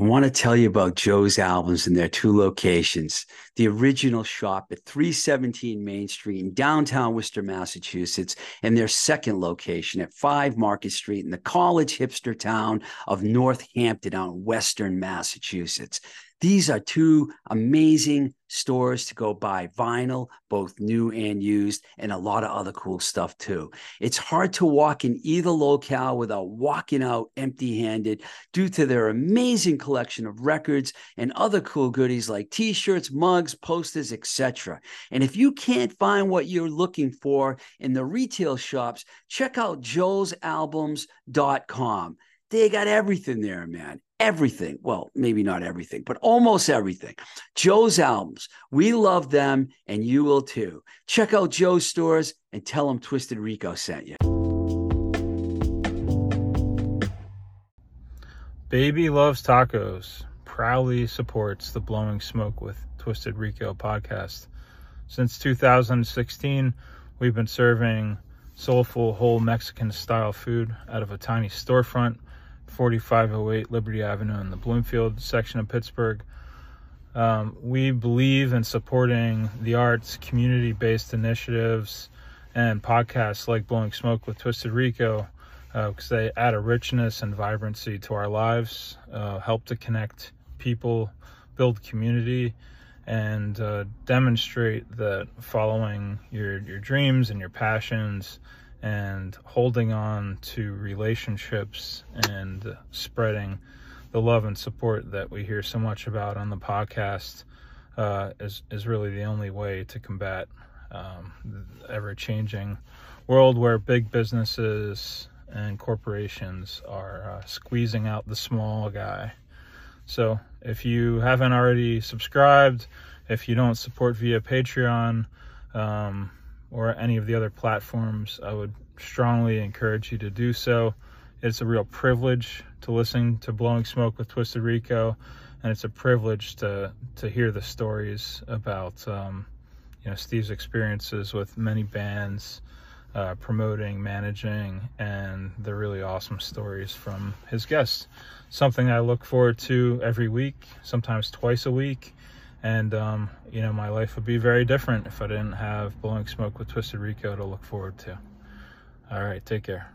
I want to tell you about Joe's albums in their two locations. The original shop at 317 Main Street in downtown Worcester, Massachusetts, and their second location at 5 Market Street in the college hipster town of Northampton in Western Massachusetts. These are two amazing stores to go buy vinyl, both new and used, and a lot of other cool stuff too. It's hard to walk in either locale without walking out empty handed due to their amazing collection of records and other cool goodies like t shirts, mugs, posters, etc. And if you can't find what you're looking for in the retail shops, check out joesalbums.com. They got everything there, man everything. Well, maybe not everything, but almost everything. Joe's albums. We love them and you will too. Check out Joe's stores and tell them Twisted Rico sent you. Baby Loves Tacos proudly supports the Blowing Smoke with Twisted Rico podcast. Since 2016, we've been serving soulful, whole Mexican style food out of a tiny storefront 4508 Liberty Avenue in the Bloomfield section of Pittsburgh. Um, we believe in supporting the arts, community based initiatives, and podcasts like Blowing Smoke with Twisted Rico because uh, they add a richness and vibrancy to our lives, uh, help to connect people, build community, and uh, demonstrate that following your, your dreams and your passions and holding on to relationships and spreading the love and support that we hear so much about on the podcast uh, is is really the only way to combat um, the ever changing world where big businesses and corporations are uh, squeezing out the small guy. So if you haven't already subscribed, if you don't support via Patreon, um, or any of the other platforms, I would strongly encourage you to do so. It's a real privilege to listen to Blowing Smoke with Twisted Rico, and it's a privilege to to hear the stories about um, you know Steev's experiences with many bands, uh, promoting, managing, and the really awesome stories from his guests. Something I look forward to every week, sometimes twice a week and um, you know my life would be very different if I didn't have blowing smoke with Twisted Rico to look forward to. All right, take care.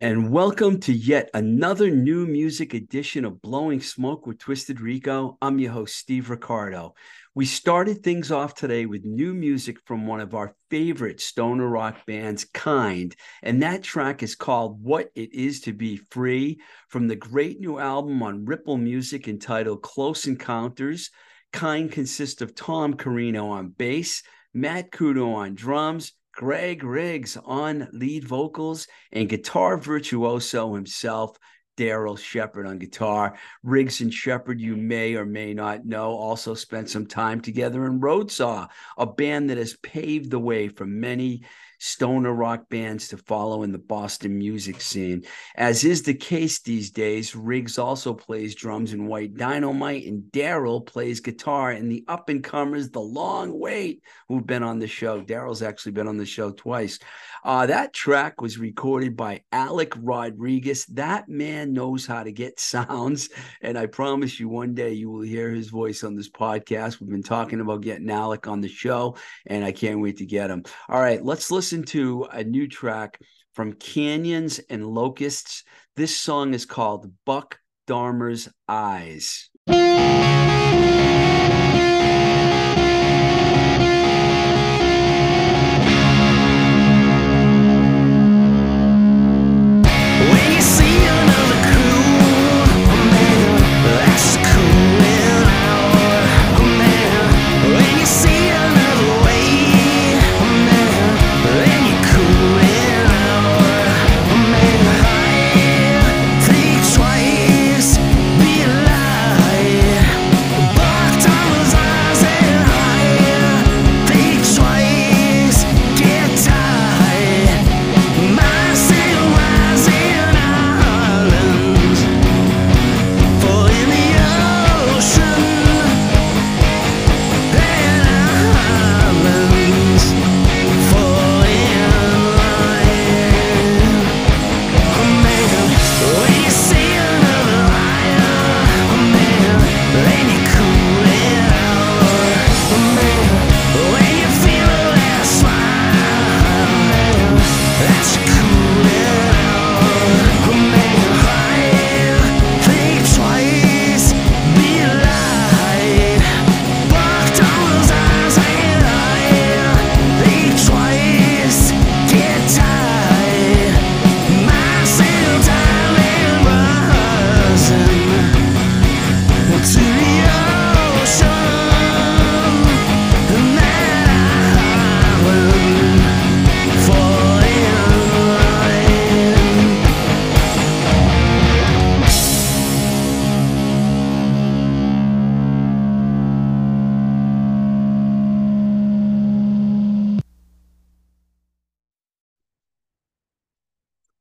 And welcome to yet another new music edition of Blowing Smoke with Twisted Rico. I'm your host, Steev Riccardo. We started things off today with new music from one of our favorite stoner rock bands, Kind. And that track is called What It Is to Be Free from the great new album on Ripple Music entitled Close Encounters. Kind consists of Tom Corino on bass, Matt Couto on drums, Craig Riggs on lead vocals and guitar virtuoso himself, Daryl Shepard on guitar. Riggs and Shepard, you may or may not know, also spent some time together in Roadsaw, a band that has paved the way for many stoner rock bands to follow in the Boston music scene. As is the case these days, Riggs also plays drums in White Dynamite, and Daryl plays guitar in the up and comers, The Long Wait, who've been on the show. Daryl's actually been on the show twice. Uh, that track was recorded by Alec Rodriguez. That man knows how to get sounds. And I promise you, one day you will hear his voice on this podcast. We've been talking about getting Alec on the show, and I can't wait to get him. All right, let's listen to a new track from Canyons and Locusts. This song is called Buck Dharma's Eyes.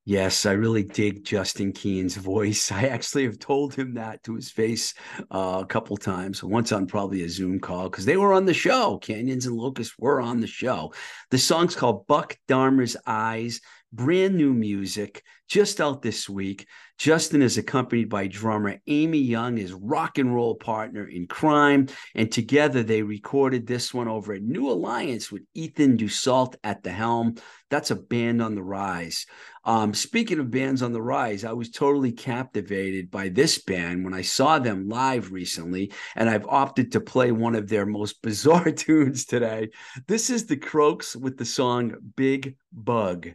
Yes, I really dig Justin Keen's voice. I actually have told him that to his face uh, a couple times. Once on probably a Zoom call because they were on the show. Canyons and Locusts were on the show. The song's called Buck Dharma's Eyes. Brand new music just out this week. Justin is accompanied by drummer Amy Young, his rock and roll partner in crime. And together they recorded this one over at New Alliance with Ethan Dussault at the helm. That's a band on the rise. Um, speaking of bands on the rise, I was totally captivated by this band when I saw them live recently, and I've opted to play one of their most bizarre tunes today. This is the Croaks with the song Big Bug.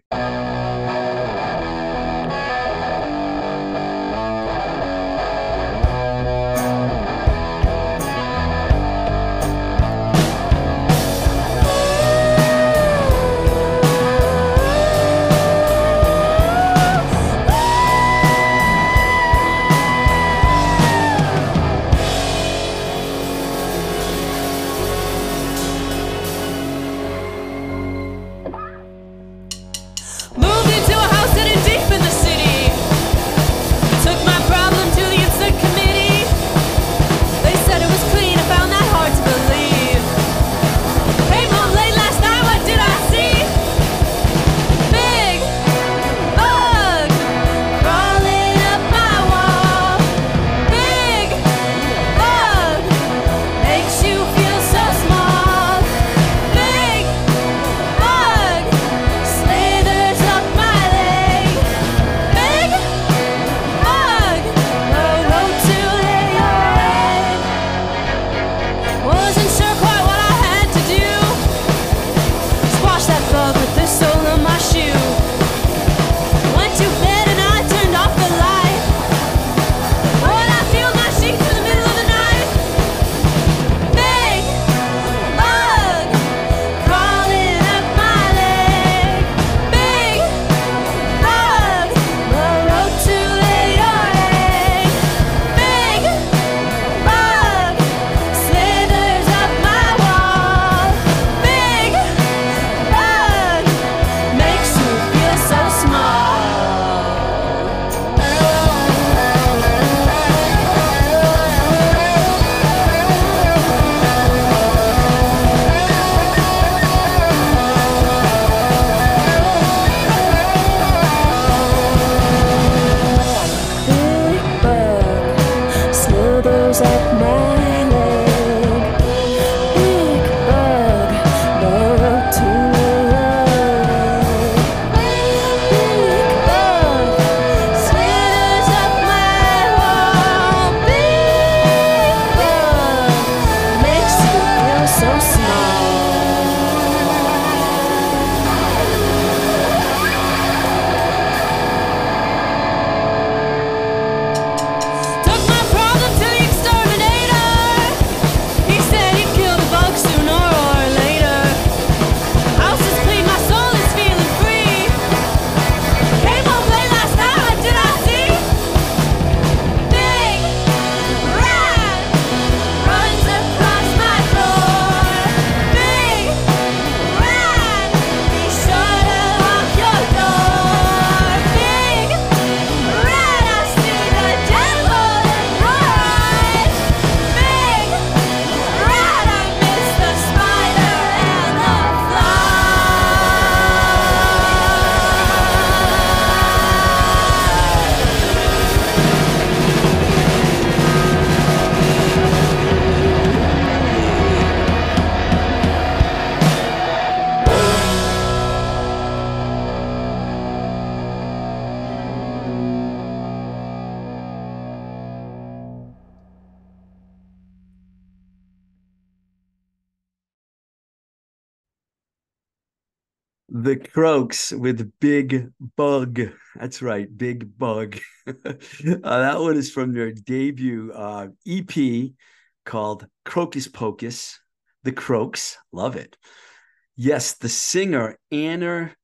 The Croaks with Big Bug. That's right, Big Bug. uh, that one is from their debut uh, EP called Crocus Pocus. The Croaks. Love it. Yes, the singer Anna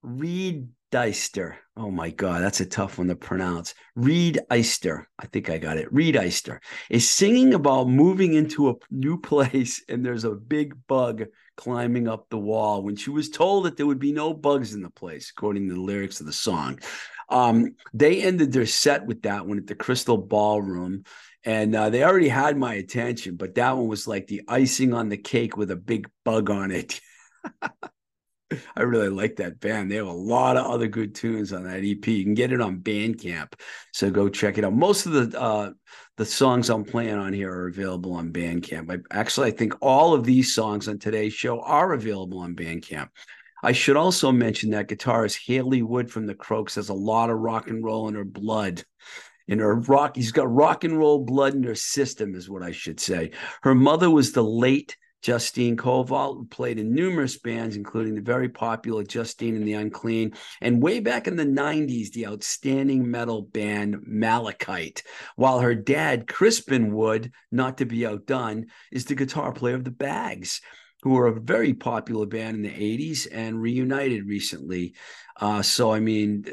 Reed Deister. Oh my God, that's a tough one to pronounce. Reed Eister. I think I got it. Reed Eister is singing about moving into a new place and there's a big bug climbing up the wall when she was told that there would be no bugs in the place, according to the lyrics of the song. Um, they ended their set with that one at the Crystal Ballroom. And uh, they already had my attention, but that one was like the icing on the cake with a big bug on it. I really like that band. They have a lot of other good tunes on that EP. You can get it on Bandcamp, so go check it out. Most of the uh, the songs I'm playing on here are available on Bandcamp. I, actually, I think all of these songs on today's show are available on Bandcamp. I should also mention that guitarist Haley Wood from the Croaks has a lot of rock and roll in her blood. In her rock, he's got rock and roll blood in her system, is what I should say. Her mother was the late Justine Covault, who played in numerous bands, including the very popular Justine and the Unclean, and way back in the 90s, the outstanding metal band Malachite. While her dad, Crispin Wood, not to be outdone, is the guitar player of the Bags, who were a very popular band in the 80s and reunited recently. Uh, so, I mean,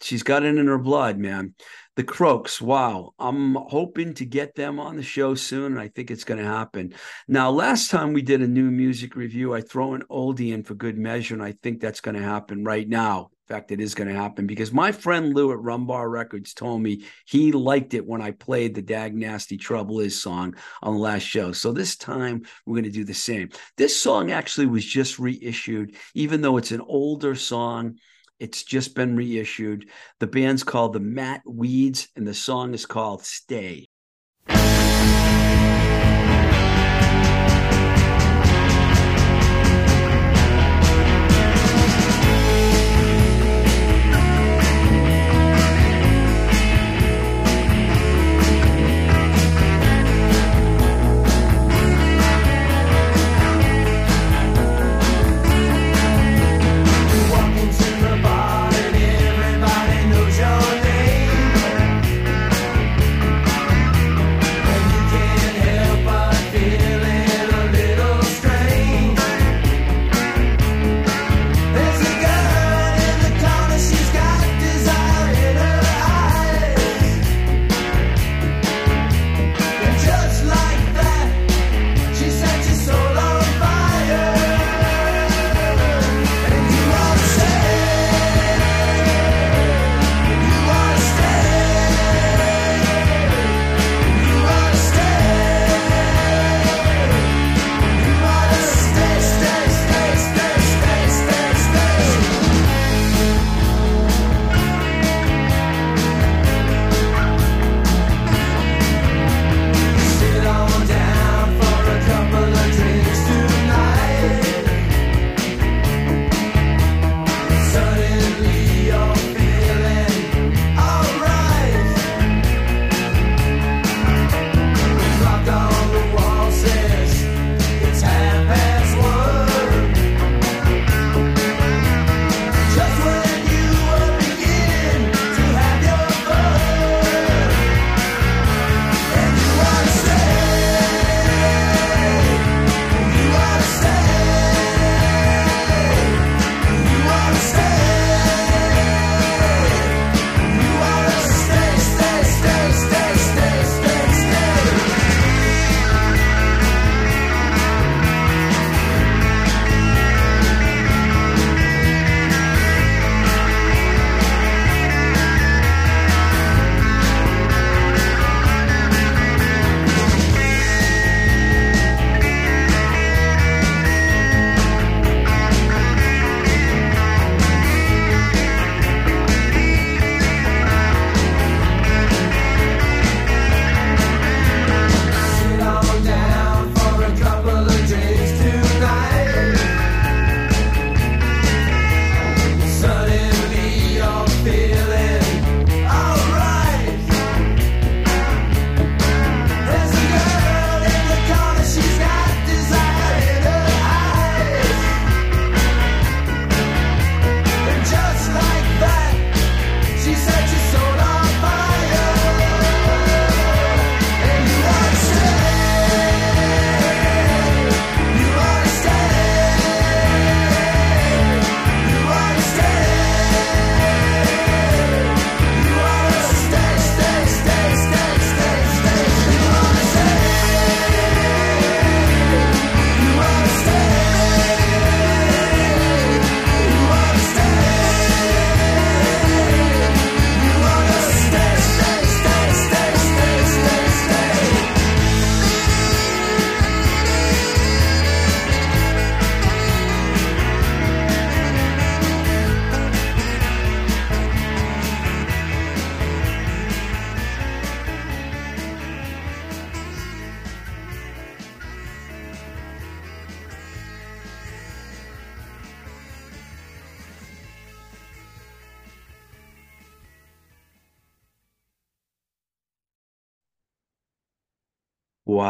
she's got it in her blood, man. The Croaks, wow. I'm hoping to get them on the show soon, and I think it's going to happen. Now, last time we did a new music review, I throw an oldie in for good measure, and I think that's going to happen right now. In fact, it is going to happen because my friend Lou at Rumbar Records told me he liked it when I played the Dag Nasty Trouble Is song on the last show. So this time we're going to do the same. This song actually was just reissued, even though it's an older song it's just been reissued. The band's called the Matweeds, and the song is called Stay.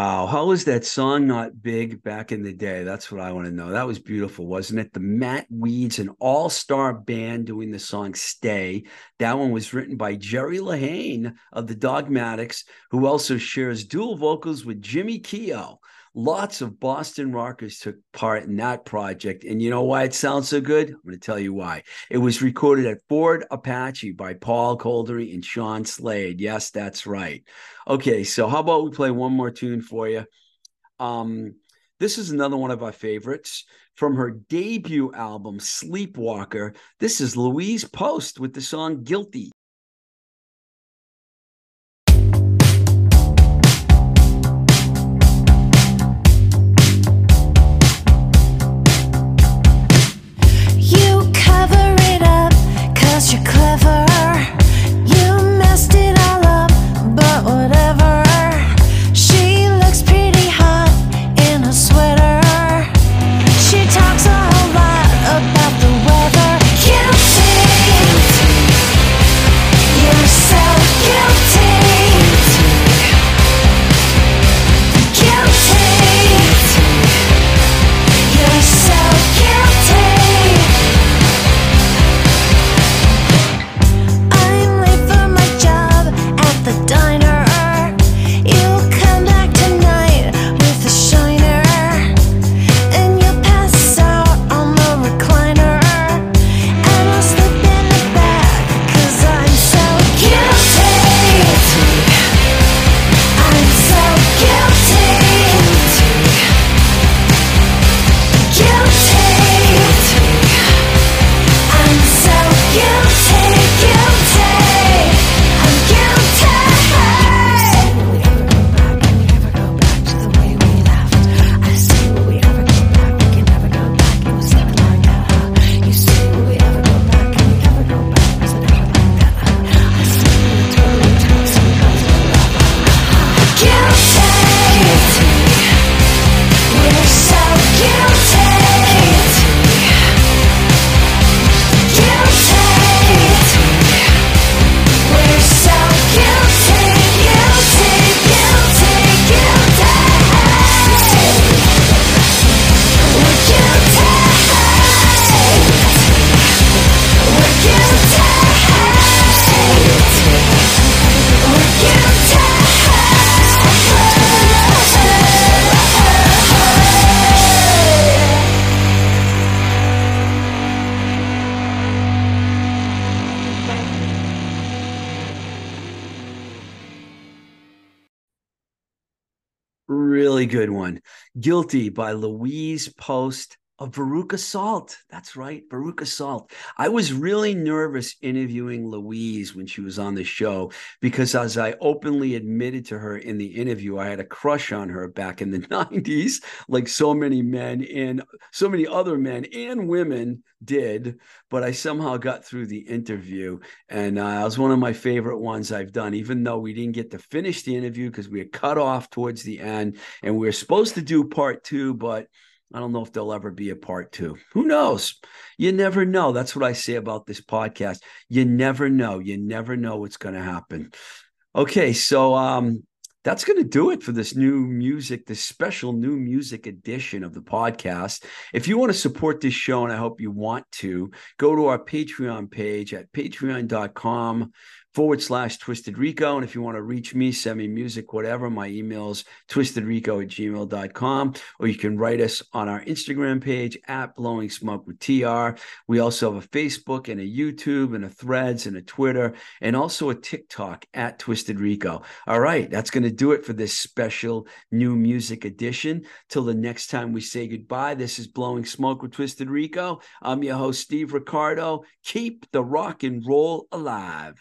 Wow. How was that song not big back in the day? That's what I want to know. That was beautiful, wasn't it? The Matweeds, an all star band doing the song Stay. That one was written by Jerry Lehane of the Dogmatics, who also shares dual vocals with Jimmy Keough. Lots of Boston rockers took part in that project. And you know why it sounds so good? I'm going to tell you why. It was recorded at Fort Apache by Paul Kolderie and Sean Slade. Yes, that's right. Okay, so how about we play one more tune for you? Um, this is another one of our favorites from her debut album, Sleepwalker. This is Louise Post with the song Guilty. Really good one. Guilty by Louise Post of Veruca Salt. That's right, Veruca Salt. I was really nervous interviewing Louise when she was on the show because, as I openly admitted to her in the interview, I had a crush on her back in the 90s, like so many men and so many other men and women did. But I somehow got through the interview, and uh, it was one of my favorite ones I've done, even though we didn't get to finish the interview because we were cut off towards the end and we were supposed to do part two, but I don't know if there'll ever be a part two. Who knows? You never know. That's what I say about this podcast. You never know. You never know what's going to happen. Okay, so um, that's going to do it for this new music, this special new music edition of the podcast. If you want to support this show, and I hope you want to, go to our Patreon page at patreon.com forward slash twisted rico. And if you want to reach me, send me music, whatever, my emails is twistedrico at gmail.com, or you can write us on our Instagram page at blowing smoke with TR. We also have a Facebook and a YouTube and a threads and a Twitter and also a TikTok at twisted rico. All right. That's going to do it for this special new music edition. Till the next time we say goodbye, this is blowing smoke with twisted rico. I'm your host, Steev Riccardo. Keep the rock and roll alive.